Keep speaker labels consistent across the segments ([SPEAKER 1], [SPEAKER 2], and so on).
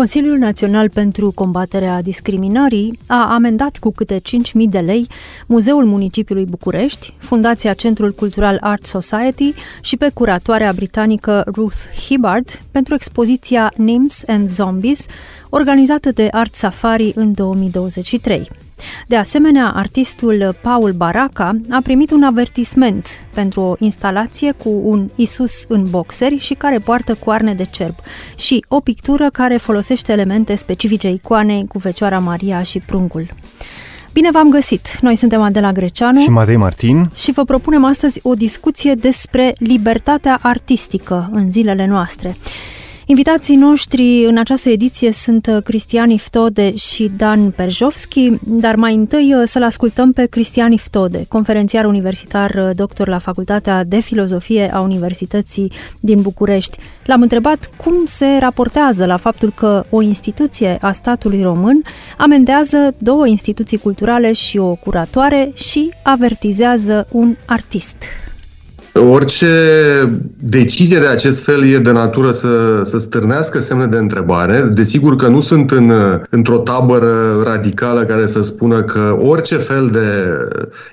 [SPEAKER 1] Consiliul Național pentru Combaterea Discriminării a amendat cu câte 5.000 de lei Muzeul Municipiului București, Fundația Centrul Cultural Art Society și pe curatoarea britanică Ruth Hibbard pentru expoziția Names and Zombies, organizată de Art Safari în 2023. De asemenea, artistul Paul Baraca a primit un avertisment pentru o instalație cu un Isus în boxeri și care poartă coarne de cerb și o pictură care folosește elemente specifice icoanei cu Fecioara Maria și pruncul. Bine v-am găsit! Noi suntem Adela Greceanu
[SPEAKER 2] și Matei Martin
[SPEAKER 1] și vă propunem astăzi o discuție despre libertatea artistică în zilele noastre. Invitații noștri în această ediție sunt uh, Cristian Iftode și Dan Perjovski, dar mai întâi uh, să-l ascultăm pe Cristian Iftode, conferențiar universitar uh, doctor la Facultatea de Filozofie a Universității din București. L-am întrebat cum se raportează la faptul că o instituție a statului român amendează două instituții culturale și o curatoare și avertizează un artist.
[SPEAKER 3] Orice decizie de acest fel e de natură să, să stârnească semne de întrebare. Desigur că nu sunt în, într-o tabără radicală care să spună că orice fel de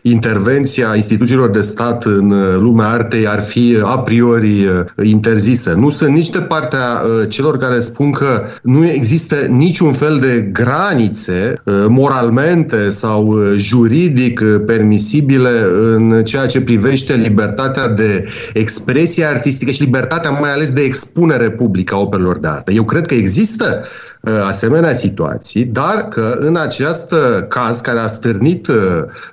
[SPEAKER 3] intervenție a instituțiilor de stat în lumea artei ar fi a priori interzisă. Nu sunt nici de partea uh, celor care spun că nu există niciun fel de granițe uh, moralmente sau uh, juridic permisibile în ceea ce privește libertatea de expresie artistică și libertatea mai ales de expunere publică a operelor de artă. Eu cred că există uh, asemenea situații, dar că în acest caz care a stârnit uh,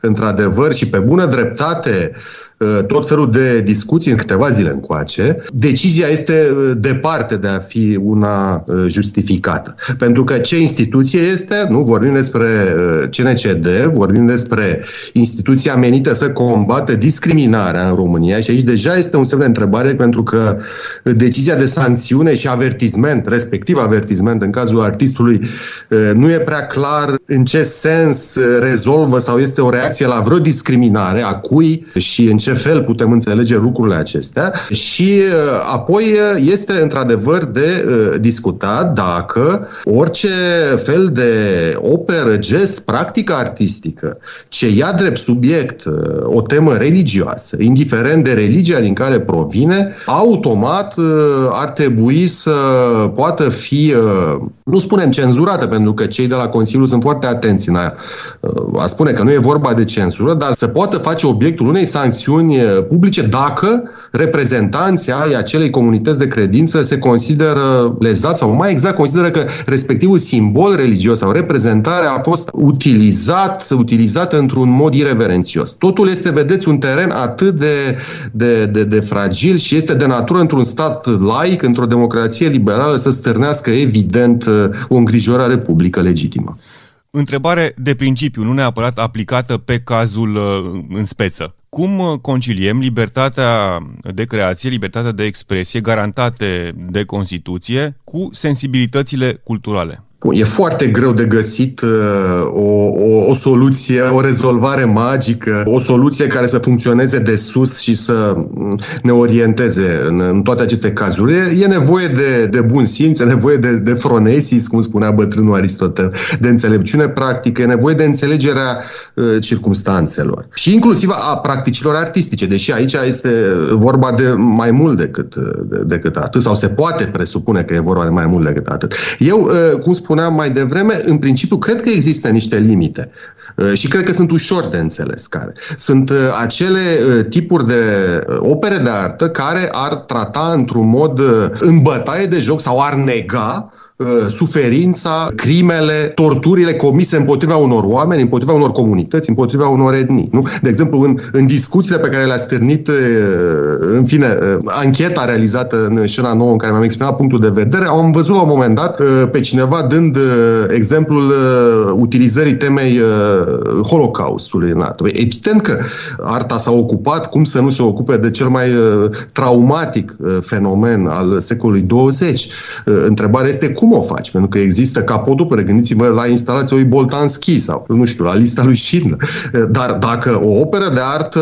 [SPEAKER 3] într-adevăr și pe bună dreptate Uh, tot felul de discuții în câteva zile încoace, decizia este uh, departe de a fi una uh, justificată. Pentru că ce instituție este? Nu vorbim despre CNCD, vorbim despre instituția menită să combată discriminarea în România și aici deja este un semn de întrebare pentru că decizia de sancțiune și avertizment, respectiv avertizment în cazul artistului, nu e prea clar în ce sens rezolvă sau este o reacție la vreo discriminare a cui și în ce fel putem înțelege lucrurile acestea și uh, apoi uh, este într-adevăr de uh, discutat dacă orice fel de operă, gest, practică artistică ce ia drept subiect o temă religioasă, indiferent de religia din care provine, automat ar trebui să poată fi, nu spunem cenzurată, pentru că cei de la Consiliu sunt foarte atenți în a, a spune că nu e vorba de cenzură, dar să poată face obiectul unei sancțiuni sancțiuni publice dacă reprezentanții ai acelei comunități de credință se consideră lezați sau mai exact consideră că respectivul simbol religios sau reprezentare a fost utilizat, utilizat într-un mod ireverențios. Totul este, vedeți, un teren atât de, de, de, de fragil și este de natură într-un stat laic, într-o democrație liberală, să stârnească evident o îngrijorare publică legitimă.
[SPEAKER 2] Întrebare de principiu, nu neapărat aplicată pe cazul uh, în speță. Cum uh, conciliem libertatea de creație, libertatea de expresie garantate de Constituție cu sensibilitățile culturale?
[SPEAKER 3] E foarte greu de găsit uh, o, o, o soluție, o rezolvare magică, o soluție care să funcționeze de sus și să mm, ne orienteze în, în toate aceste cazuri. E, e nevoie de, de bun simț, e nevoie de, de fronesis, cum spunea bătrânul Aristotel, de înțelepciune practică, e nevoie de înțelegerea uh, circumstanțelor și inclusiv a practicilor artistice, deși aici este vorba de mai mult decât, de, decât atât, sau se poate presupune că e vorba de mai mult decât atât. Eu, uh, cum spun spuneam mai devreme, în principiu cred că există niște limite uh, și cred că sunt ușor de înțeles care. Sunt uh, acele uh, tipuri de opere de artă care ar trata într-un mod în bătaie de joc sau ar nega Uh, suferința, crimele, torturile comise împotriva unor oameni, împotriva unor comunități, împotriva unor etnii. Nu? De exemplu, în, în discuțiile pe care le-a stârnit, uh, în fine, uh, ancheta realizată în scena nouă în care mi-am exprimat punctul de vedere, am văzut la un moment dat pe cineva dând exemplul utilizării temei Holocaustului în artă. Evident că arta s-a ocupat, cum să nu se ocupe de cel mai traumatic fenomen al secolului 20. Întrebarea este cum cum o faci, pentru că există capoduperă, gândiți-vă la instalația lui Boltanski sau, nu știu, la lista lui Schindler. Dar dacă o operă de artă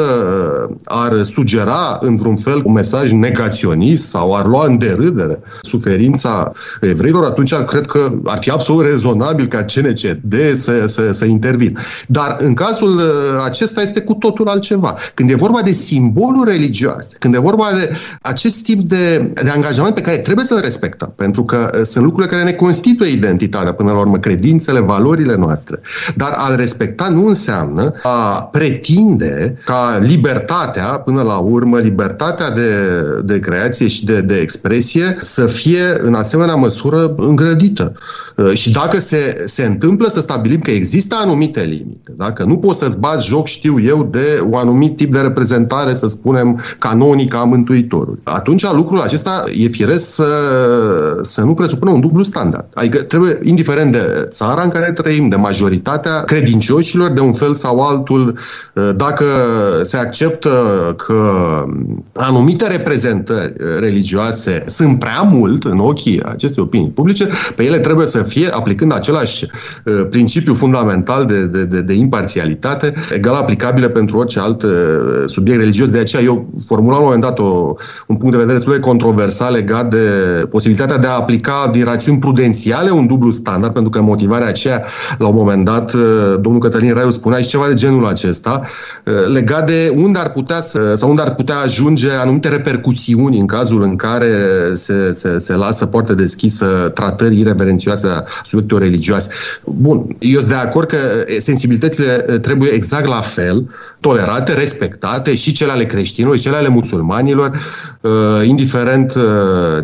[SPEAKER 3] ar sugera într-un fel un mesaj negaționist sau ar lua în derâdere suferința evreilor, atunci cred că ar fi absolut rezonabil ca CNCD să, să, să intervină. Dar în cazul acesta este cu totul altceva. Când e vorba de simboluri religioase, când e vorba de acest tip de, de angajament pe care trebuie să-l respectăm, pentru că uh, sunt lucrurile care ne constituie identitatea, până la urmă, credințele, valorile noastre. Dar a respecta nu înseamnă a pretinde ca libertatea, până la urmă, libertatea de, de creație și de, de expresie să fie în asemenea măsură îngrădită. Uh, și dacă se, se întâmplă să stabilim că există anumite limite, dacă nu poți să-ți bați joc, știu eu, de un anumit tip de reprezentare, să spunem, canonică a Mântuitorului, atunci lucrul acesta e firesc să, să nu presupună un dublu standard. Adică trebuie, indiferent de țara în care trăim, de majoritatea credincioșilor, de un fel sau altul, uh, dacă se acceptă că anumite reprezentări religioase sunt prea mult în ochii acestei opinii publice, pe ele trebuie să fie, aplicând același uh, principiu fundamental de, de, de, de imparțialitate, egal aplicabile pentru orice alt uh, subiect religios. De aceea eu formulam la un moment dat o, un punct de vedere destul de controversat legat de posibilitatea de a aplica din rațiuni prudențiale un dublu standard, pentru că motivarea aceea, la un moment dat, uh, domnul Cătălin Raiu spunea și ceva de genul acesta, legat de unde ar putea să, sau unde ar putea ajunge anumite repercusiuni în cazul în care se, se, se lasă poartă deschisă tratării irreverențioase a subiectelor religioase. Bun, eu sunt de acord că sensibilitățile trebuie exact la fel tolerate, respectate și cele ale creștinilor, și cele ale musulmanilor, indiferent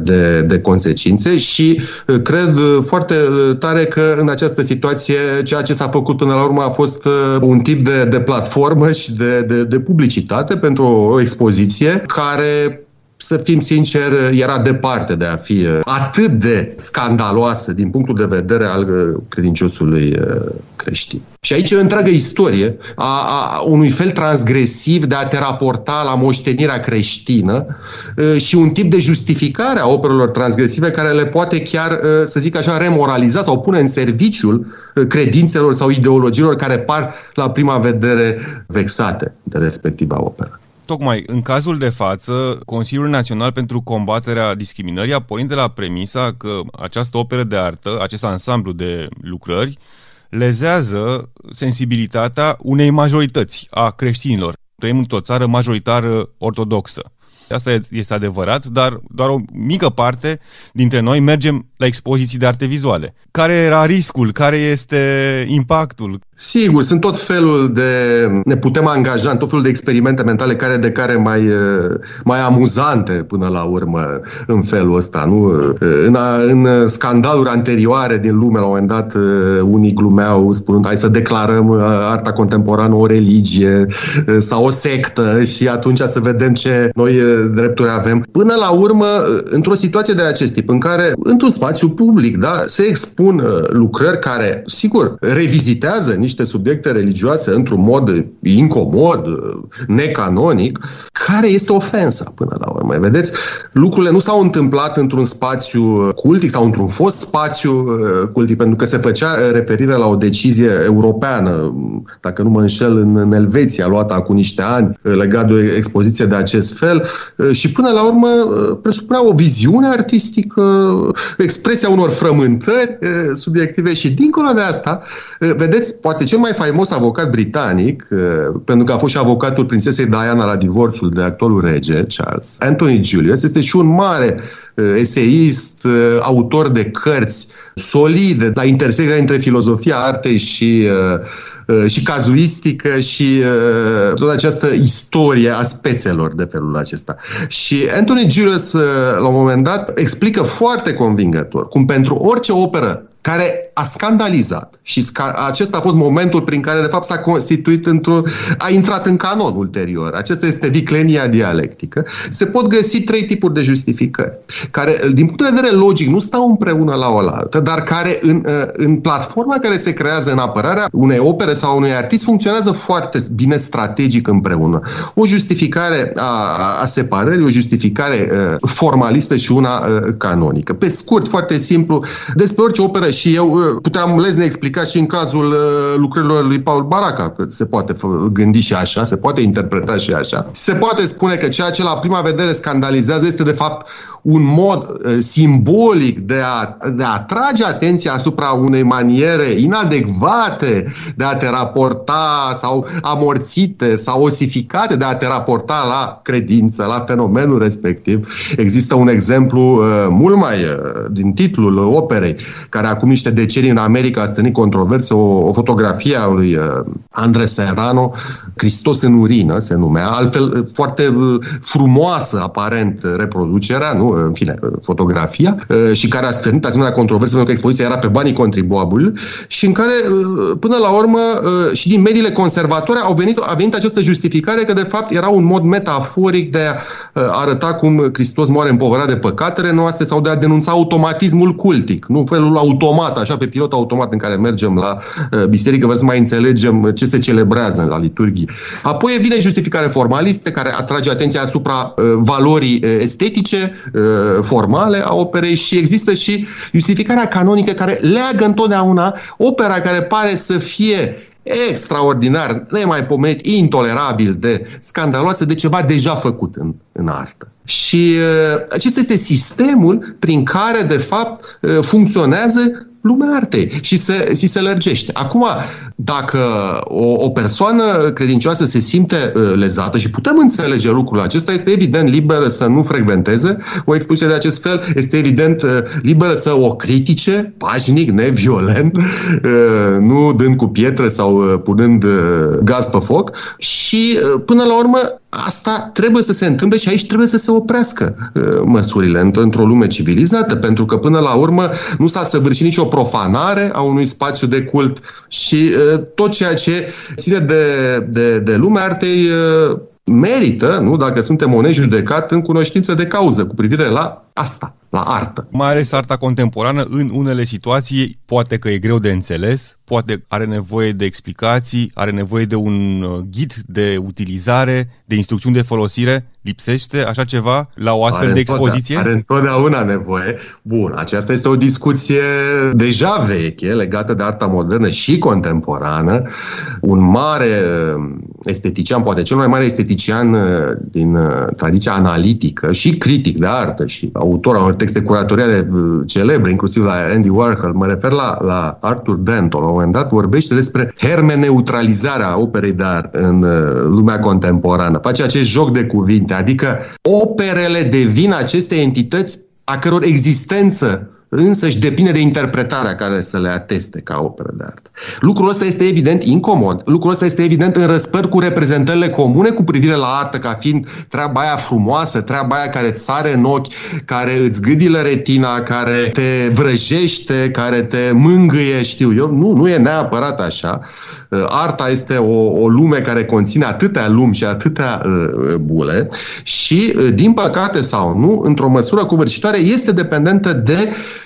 [SPEAKER 3] de, de consecințe și cred foarte tare că în această situație ceea ce s-a făcut până la urmă a fost un tip de, de platformă și de, de, de publicitate pentru o expoziție care să fim sinceri, era departe de a fi uh, atât de scandaloasă din punctul de vedere al uh, credinciosului uh, creștin. Și aici e o întreagă istorie a, a unui fel transgresiv de a te raporta la moștenirea creștină și un tip de justificare a operelor transgresive care le poate chiar, să zic așa, remoraliza sau pune în serviciul credințelor sau ideologiilor care par la prima vedere vexate de respectiva operă.
[SPEAKER 2] Tocmai, în cazul de față, Consiliul Național pentru Combaterea Discriminării a pornit de la premisa că această operă de artă, acest ansamblu de lucrări, lezează sensibilitatea unei majorități a creștinilor. Trăim într-o țară majoritară ortodoxă. Asta este adevărat, dar doar o mică parte dintre noi mergem la expoziții de arte vizuale. Care era riscul? Care este impactul?
[SPEAKER 3] Sigur, sunt tot felul de... ne putem angaja în tot felul de experimente mentale care de care mai, mai amuzante până la urmă în felul ăsta. Nu? În, în scandaluri anterioare din lume, la un moment dat, unii glumeau spunând hai să declarăm arta contemporană o religie sau o sectă și atunci să vedem ce noi drepturi avem. Până la urmă, într-o situație de acest tip, în care, într-un spațiu public, da, se expun lucrări care, sigur, revizitează niște subiecte religioase într-un mod incomod, necanonic, care este ofensa până la urmă. Vedeți, lucrurile nu s-au întâmplat într-un spațiu cultic sau într-un fost spațiu uh, cultic, pentru că se făcea referire la o decizie europeană, dacă nu mă înșel, în, în Elveția, luată acum niște ani, uh, legat de o expoziție de acest fel uh, și până la urmă presupunea o viziune artistică, expresia unor frământări subiective și dincolo de asta, vedeți, poate cel mai faimos avocat britanic, pentru că a fost și avocatul prințesei Diana la divorțul de actualul rege, Charles, Anthony Julius, este și un mare eseist, autor de cărți solide la intersecția între filozofia artei și și cazuistică și uh, toată această istorie a spețelor de felul acesta. Și Anthony Julius, uh, la un moment dat, explică foarte convingător cum pentru orice operă care a scandalizat și sca- acesta a fost momentul prin care de fapt s-a constituit într-o, a intrat în canon ulterior. Acesta este viclenia dialectică. Se pot găsi trei tipuri de justificări, care din punct de vedere logic nu stau împreună la oaltă, dar care în, în platforma care se creează în apărarea unei opere sau unui artist funcționează foarte bine strategic împreună. O justificare a, a separării, o justificare uh, formalistă și una uh, canonică. Pe scurt, foarte simplu, despre orice operă și eu uh, puteam lezne explica și în cazul uh, lucrărilor lui Paul Baraca, că se poate gândi și așa, se poate interpreta și așa. Se poate spune că ceea ce la prima vedere scandalizează este de fapt un mod uh, simbolic de a, de a atrage atenția asupra unei maniere inadecvate de a te raporta sau amorțite sau osificate de a te raporta la credință, la fenomenul respectiv. Există un exemplu uh, mult mai uh, din titlul operei, care acum niște decenii în America a stănit controverse, o, o fotografie a lui uh, Andre Serrano, Cristos în urină se numea, altfel uh, foarte uh, frumoasă aparent reproducerea, nu? În fine, fotografia, uh, și care a stârnit asemenea controverse pentru că expoziția era pe banii contribuabili și în care, uh, până la urmă, uh, și din mediile conservatoare au venit, a venit această justificare că, de fapt, era un mod metaforic de a arăta cum Hristos moare împovărat de păcatele noastre sau de a denunța automatismul cultic, nu felul automat, așa pe pilot automat în care mergem la biserică, vrem să mai înțelegem ce se celebrează la liturghie. Apoi vine justificare formaliste care atrage atenția asupra valorii estetice, Uh, formale a operei și există și justificarea canonică care leagă întotdeauna opera care pare să fie extraordinar, nemaipomenit, intolerabil de scandaloasă de ceva deja făcut în, în artă. Și uh, acesta este sistemul prin care, de fapt, uh, funcționează lumea artei și se, și se lărgește. Acum, dacă o, o persoană credincioasă se simte uh, lezată și putem înțelege lucrul acesta, este evident liberă să nu frecventeze o expoziție de acest fel, este evident uh, liberă să o critique pașnic, neviolent, uh, nu dând cu pietre sau uh, punând uh, gaz pe foc și, uh, până la urmă, asta trebuie să se întâmple și aici trebuie să se oprească uh, măsurile într-o lume civilizată, pentru că până la urmă nu s-a săvârșit nicio profanare a unui spațiu de cult. Și uh, tot ceea ce ține de, de, de lumea artei uh, merită, nu, dacă suntem o nejudecat, în cunoștință de cauză cu privire la asta, la artă.
[SPEAKER 2] Mai ales arta contemporană, în unele situații, poate că e greu de înțeles, poate are nevoie de explicații, are nevoie de un uh, ghid de utilizare, de instrucțiuni de folosire. Lipsește așa ceva la o astfel
[SPEAKER 3] are
[SPEAKER 2] de expoziție?
[SPEAKER 3] Are întotdeauna nevoie. Bun, aceasta este o discuție deja veche, legată de arta modernă și contemporană. Un mare uh, estetician, poate cel mai mare estetician uh, din tradiția analitică și critic de artă și autor a unor texte curatoriale celebre, inclusiv la Andy Warhol, mă refer la, la Arthur Denton, la un moment dat vorbește despre hermeneutralizarea operei de artă în uh, lumea contemporană. Face acest joc de cuvinte, adică operele devin aceste entități a căror existență însă își depinde de interpretarea care să le ateste ca operă de artă. Lucrul ăsta este evident incomod, lucrul ăsta este evident în răspăr cu reprezentările comune cu privire la artă ca fiind treaba aia frumoasă, treaba aia care îți sare în ochi, care îți gâdilă retina, care te vrăjește, care te mângâie, știu eu. Nu, nu e neapărat așa. Uh, arta este o, o lume care conține atâtea lumi și atâtea uh, bule și, uh, din păcate sau nu, într-o măsură covârșitoare, este dependentă de Uh,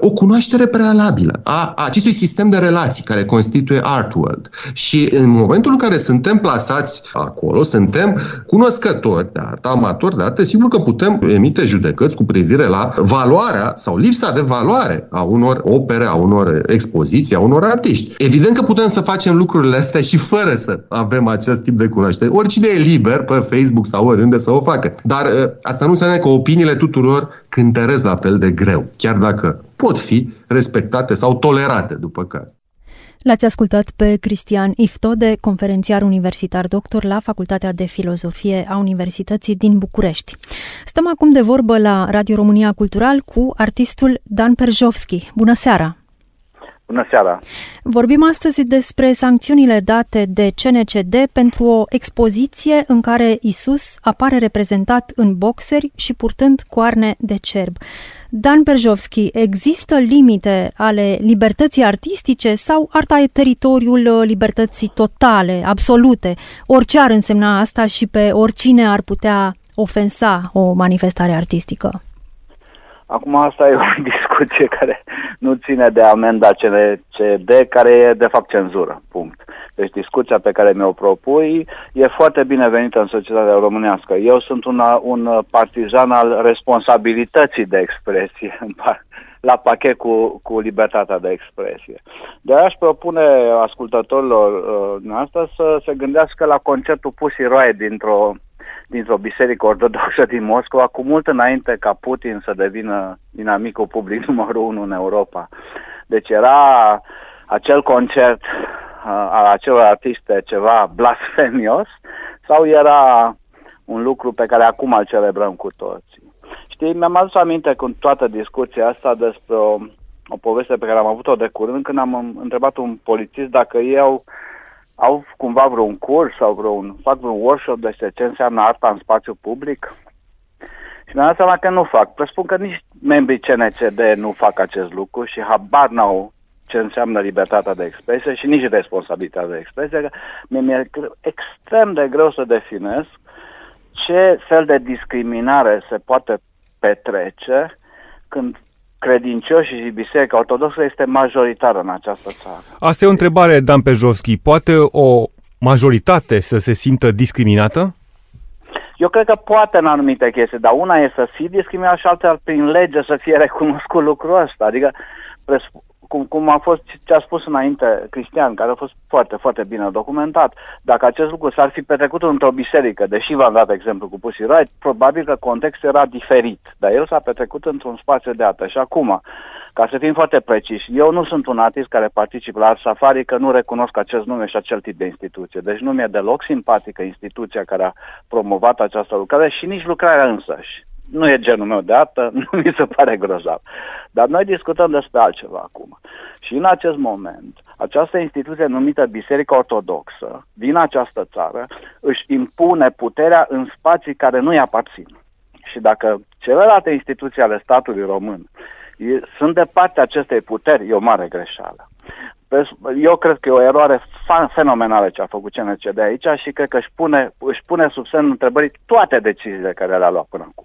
[SPEAKER 3] o cunoaștere prealabilă a acestui sistem de relații care constituie Art World. Și în momentul în care suntem plasați acolo, suntem cunoscători de artă, amatori de artă, sigur că putem emite judecăți cu privire la valoarea sau lipsa de valoare a unor opere, a unor expoziții, a unor artiști. Evident că putem să facem lucrurile astea și fără să avem acest tip de cunoaștere. Oricine e liber pe Facebook sau oriunde să o facă. Dar uh, asta nu înseamnă că opiniile tuturor cântăresc la fel de greu, chiar dacă pot fi respectate sau tolerate după caz.
[SPEAKER 1] L-ați ascultat pe Cristian Iftode, conferențiar universitar doctor la Facultatea de Filozofie a Universității din București. Stăm acum de vorbă la Radio România Cultural cu artistul Dan Perjovski. Bună seara!
[SPEAKER 4] Bună seara!
[SPEAKER 1] Vorbim astăzi despre sancțiunile date de CNCD pentru o expoziție în care Isus apare reprezentat în boxeri și purtând coarne de cerb. Dan Perjovski, există limite ale libertății artistice sau arta e teritoriul uh, libertății totale, absolute? Orice ar însemna asta și pe oricine ar putea ofensa o manifestare artistică?
[SPEAKER 4] Acum asta e o discuție care nu ține de amenda CNCD, care e de fapt cenzură, punct. Deci discuția pe care mi-o propui e foarte binevenită în societatea românească. Eu sunt una, un partizan al responsabilității de expresie la pachet cu, cu libertatea de expresie. De aș propune ascultătorilor uh, noastre să se gândească la concertul Pussy Riot dintr-o dintr-o biserică ortodoxă din Moscova, cu mult înainte ca Putin să devină dinamicul public numărul unu în Europa. Deci era acel concert uh, al acelor artiste ceva blasfemios sau era un lucru pe care acum îl celebrăm cu toții. Știi, mi-am adus aminte cu toată discuția asta despre o, o poveste pe care am avut-o de curând când am întrebat un polițist dacă ei au au cumva vreun curs sau vreun, fac vreun workshop despre ce înseamnă arta în spațiu public? Și mi-am dat seama că nu fac. Presupun că nici membrii CNCD nu fac acest lucru și habar n-au ce înseamnă libertatea de expresie și nici responsabilitatea de expresie, că mi-e extrem de greu să definez ce fel de discriminare se poate petrece când credincioșii și Biserica Ortodoxă este majoritară în această țară.
[SPEAKER 2] Asta e o întrebare, Dan Pejovski. Poate o majoritate să se simtă discriminată?
[SPEAKER 4] Eu cred că poate în anumite chestii, dar una e să fii discriminat și alta prin lege să fie recunoscut lucrul ăsta. Adică cum, cum a fost ce a spus înainte Cristian, care a fost foarte, foarte bine documentat. Dacă acest lucru s-ar fi petrecut într-o biserică, deși v-am dat exemplu cu Pussy Riot, probabil că contextul era diferit, dar el s-a petrecut într-un spațiu de artă. Și acum, ca să fim foarte preciși, eu nu sunt un artist care participă la Art Safari, că nu recunosc acest nume și acel tip de instituție. Deci nu mi-e deloc simpatică instituția care a promovat această lucrare și nici lucrarea însăși nu e genul meu de artă, nu mi se pare grozav. Dar noi discutăm despre altceva acum. Și în acest moment, această instituție numită Biserica Ortodoxă din această țară își impune puterea în spații care nu-i aparțin. Și dacă celelalte instituții ale statului român sunt de partea acestei puteri, e o mare greșeală. Eu cred că e o eroare fenomenală ce a făcut CNCD aici și cred că își pune, își pune sub semnul întrebării toate deciziile care le-a luat până acum.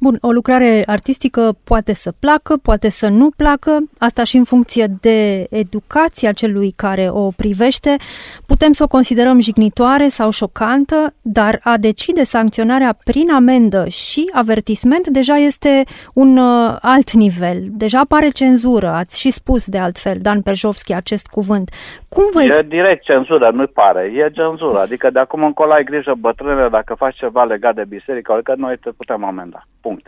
[SPEAKER 1] Bun, o lucrare artistică poate să placă, poate să nu placă, asta și în funcție de educația celui care o privește. Putem să o considerăm jignitoare sau șocantă, dar a decide sancționarea prin amendă și avertisment deja este un uh, alt nivel. Deja apare cenzură, ați și spus de altfel, Dan Perjovski, acest cuvânt.
[SPEAKER 4] Cum vă e direct cenzură, nu pare, e cenzură. Adică de acum încolo ai grijă bătrâne dacă faci ceva legat de biserică, că noi te putem amenda. Punct.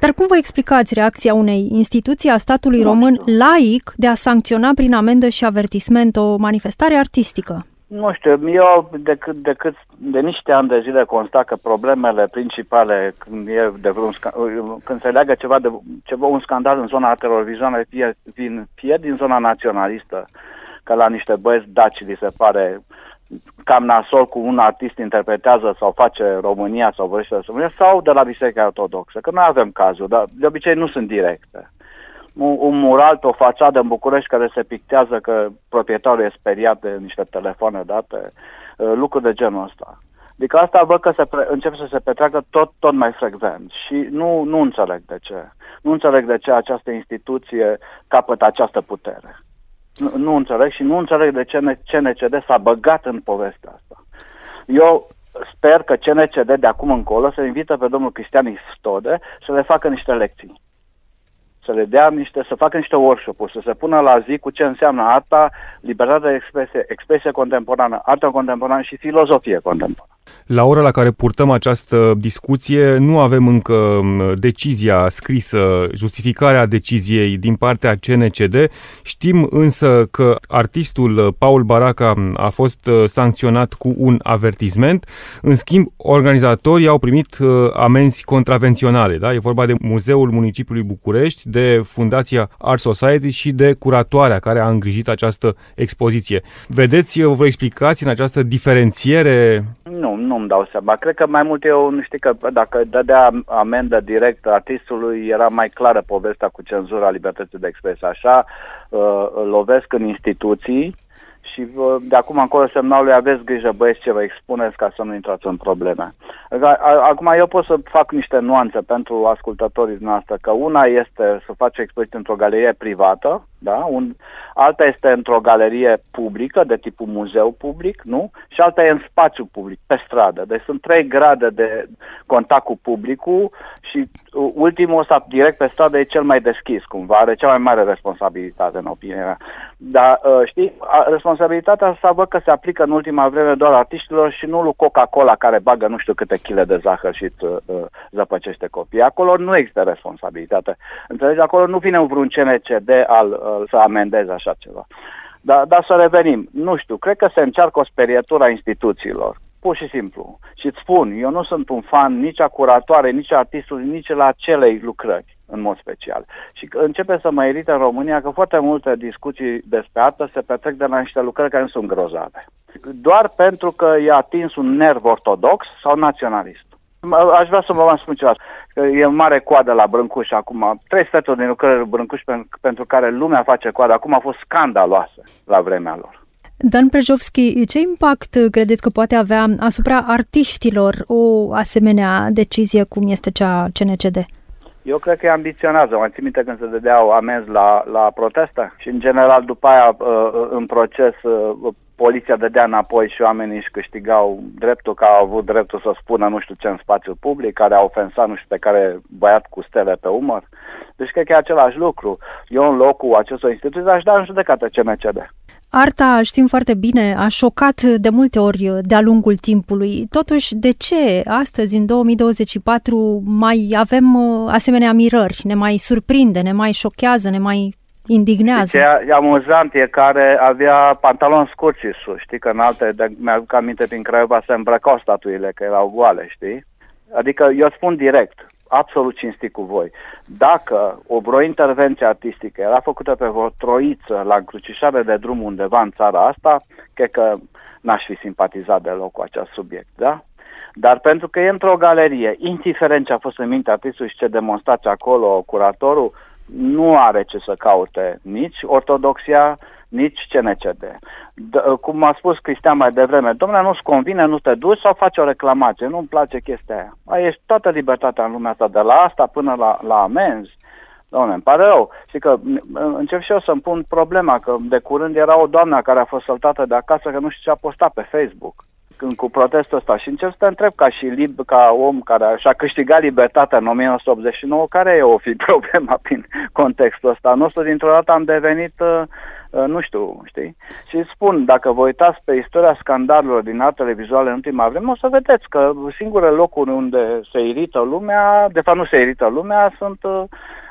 [SPEAKER 1] Dar cum vă explicați reacția unei instituții a statului nu român știu. laic de a sancționa prin amendă și avertisment o manifestare artistică?
[SPEAKER 4] Nu știu, eu de, cât, de, cât, de niște ani de zile constat că problemele principale când, e de vreun, când se leagă ceva de ceva, un scandal în zona artelor vizuale fie, vin, fie din zona naționalistă, că la niște băieți daci li se pare cam nasol cu un artist interpretează sau face România sau vorbește de România sau de la Biserica Ortodoxă, că noi avem cazul, dar de obicei nu sunt directe. Un, un mural pe o fațadă în București care se pictează că proprietarul e speriat de niște telefoane date, uh, lucruri de genul ăsta. Adică asta văd că se pre- începe să se petreacă tot, tot mai frecvent și nu, nu înțeleg de ce. Nu înțeleg de ce această instituție capătă această putere. Nu, nu înțeleg și nu înțeleg de ce CNCD s-a băgat în povestea asta. Eu sper că CNCD de acum încolo să invită pe domnul Cristian Istode să le facă niște lecții. Să le dea niște, să facă niște workshop-uri, să se pună la zi cu ce înseamnă arta, libertatea de expresie, expresie contemporană, arta contemporană și filozofie contemporană.
[SPEAKER 2] La ora la care purtăm această discuție, nu avem încă decizia scrisă, justificarea deciziei din partea CNCD. Știm însă că artistul Paul Baraca a fost uh, sancționat cu un avertisment. În schimb, organizatorii au primit uh, amenzi contravenționale. Da? E vorba de Muzeul Municipiului București, de Fundația Art Society și de curatoarea care a îngrijit această expoziție. Vedeți, vă explicați în această diferențiere?
[SPEAKER 4] Nu, nu-mi dau seama. Cred că mai mult eu, știi că dacă dădea amendă direct artistului, era mai clară povestea cu cenzura libertății de expresie. Așa, uh, lovesc în instituții, și de acum încolo semnalului aveți grijă băieți ce vă expuneți ca să nu intrați în probleme. Acum eu pot să fac niște nuanțe pentru ascultătorii noastre, că una este să faci expoziție într-o galerie privată, da? Un, alta este într-o galerie publică, de tipul muzeu public, nu? Și alta e în spațiu public, pe stradă. Deci sunt trei grade de contact cu publicul și ultimul ăsta direct pe stradă e cel mai deschis, cumva, are cea mai mare responsabilitate, în opinia mea. Dar, ă, știi, responsabilitatea asta văd că se aplică în ultima vreme doar artiștilor și nu lui Coca-Cola care bagă nu știu câte chile de zahăr și uh, zăpăcește copii. Acolo nu există responsabilitate. Înțelegi? Acolo nu vine vreun CNCD al, uh, să amendeze așa ceva. Dar, dar să revenim. Nu știu, cred că se încearcă o sperietură a instituțiilor. Pur și simplu. Și îți spun, eu nu sunt un fan nici a curatoare, nici a artistului, nici la acelei lucrări în mod special. Și începe să mă irită în România că foarte multe discuții despre artă se petrec de la niște lucrări care nu sunt grozave. Doar pentru că i-a atins un nerv ortodox sau naționalist. Aș vrea să vă mai spun ceva. Că e mare coadă la Brâncuș acum. Trei sferturi din lucrări Brâncuș pentru care lumea face coadă. Acum a fost scandaloasă la vremea lor.
[SPEAKER 1] Dan Prejovski, ce impact credeți că poate avea asupra artiștilor o asemenea decizie cum este cea CNCD?
[SPEAKER 4] Eu cred că e ambiționează. Mă țin minte când se dădeau amenzi la, la proteste și, în general, după aia, uh, în proces, uh, poliția dădea înapoi și oamenii își câștigau dreptul, că au avut dreptul să spună nu știu ce în spațiu public, care a ofensat nu știu pe care băiat cu stele pe umăr. Deci cred că e același lucru. Eu, în locul acestor instituții, aș da în judecată CNCD.
[SPEAKER 1] Arta, știm foarte bine, a șocat de multe ori de-a lungul timpului. Totuși, de ce astăzi, în 2024, mai avem uh, asemenea mirări? Ne mai surprinde, ne mai șochează, ne mai indignează?
[SPEAKER 4] Ce e amuzant e care avea pantaloni scurți sus, știi, că în alte, de, mi-aduc aminte prin Craiova se îmbrăcau statuile, că erau goale, știi? Adică eu spun direct, absolut cinstit cu voi. Dacă o vreo intervenție artistică era făcută pe o troiță la încrucișare de drum undeva în țara asta, cred că n-aș fi simpatizat deloc cu acest subiect, da? Dar pentru că e într-o galerie, indiferent ce a fost în mintea artistului și ce demonstrați acolo curatorul, nu are ce să caute nici ortodoxia, nici CNCD. D- cum a spus Cristian mai devreme, domnule, nu-ți convine, nu te duci sau faci o reclamație, nu-mi place chestia aia. Ai, ești toată libertatea în lumea asta, de la asta până la, la amenzi. Doamne, îmi pare rău. Și că încep și eu să-mi pun problema, că de curând era o doamnă care a fost săltată de acasă, că nu știu ce a postat pe Facebook când, cu protestul ăsta și încerc să te întreb ca și lib, ca om care și-a câștigat libertatea în 1989, care e o fi problema prin contextul ăsta? Nostru dintr-o dată am devenit, uh, uh, nu știu, știi? Și spun, dacă vă uitați pe istoria scandalurilor din artele vizuale în ultima vreme, o să vedeți că singurele locuri unde se irită lumea, de fapt nu se irită lumea, sunt uh,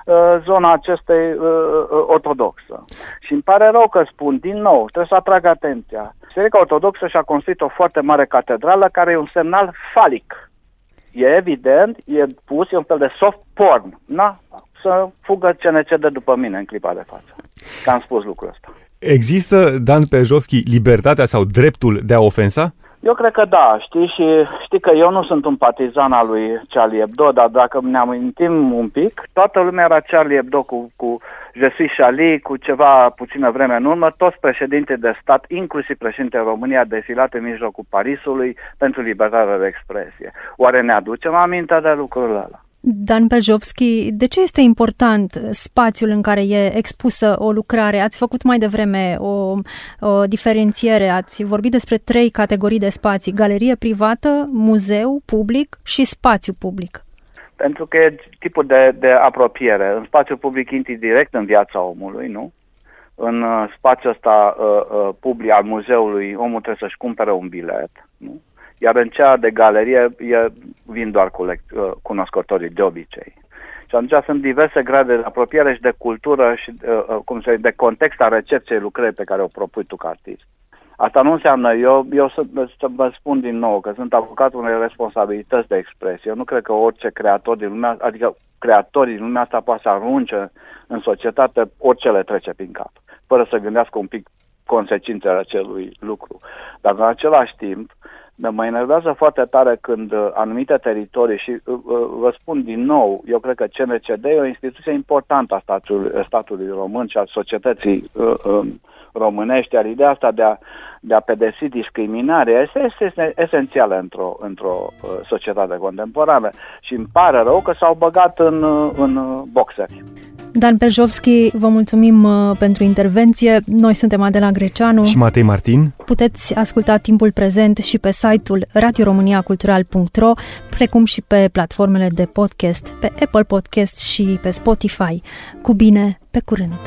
[SPEAKER 4] uh zona acestei uh, uh, ortodoxă. Și îmi pare rău că spun, din nou, trebuie să atrag atenția. Biserica Ortodoxă și-a construit o foarte mare catedrală care e un semnal falic. E evident, e pus, e un fel de soft porn. Na, să fugă CNC de după mine în clipa de față. Că am spus lucrul ăsta.
[SPEAKER 2] Există, Dan Pejovski, libertatea sau dreptul de a ofensa?
[SPEAKER 4] Eu cred că da, știi, și știi că eu nu sunt un partizan al lui Charlie Hebdo, dar dacă ne amintim un pic, toată lumea era Charlie Hebdo cu, cu Je suis Charlie, cu ceva puțină vreme în urmă, toți președinte de stat, inclusiv președintele România, defilat în mijlocul Parisului pentru libertatea de expresie. Oare ne aducem aminte de lucrul ăla?
[SPEAKER 1] Dan Perjovski, de ce este important spațiul în care e expusă o lucrare? Ați făcut mai devreme o, o diferențiere, ați vorbit despre trei categorii de spații, galerie privată, muzeu public și spațiu public.
[SPEAKER 4] Pentru că e tipul de, de apropiere. În spațiul public intri direct în viața omului, nu? În uh, spațiul ăsta uh, uh, public al muzeului, omul trebuie să-și cumpere un bilet, nu? Iar în cea de galerie e, vin doar cu lect, uh, cunoscătorii de obicei. Și atunci sunt diverse grade de apropiere și de cultură și uh, uh cum să de context a recepției lucrării pe care o propui tu ca artist. Asta nu înseamnă, eu, eu să, să vă spun din nou că sunt avocatul unei responsabilități de expresie. Eu nu cred că orice creator din lumea, adică creatorii din lumea asta poate să arunce în societate orice le trece prin cap, fără să gândească un pic consecințele acelui lucru. Dar în același timp, mă enervează foarte tare când uh, anumite teritorii, și uh, uh, vă spun din nou, eu cred că CNCD e o instituție importantă a statului, statului român și a societății uh, uh, românești, iar ideea asta de a, de a pedepsi discriminarea este, este esențială într-o, într-o uh, societate contemporană și îmi pare rău că s-au băgat în, uh, în uh, boxeri.
[SPEAKER 1] Dan Perjovski, vă mulțumim uh, pentru intervenție. Noi suntem Adela Greceanu
[SPEAKER 5] și Matei Martin.
[SPEAKER 1] Puteți asculta timpul prezent și pe site-ul radioromaniacultural.ro, precum și pe platformele de podcast, pe Apple Podcast și pe Spotify. Cu bine, pe curând!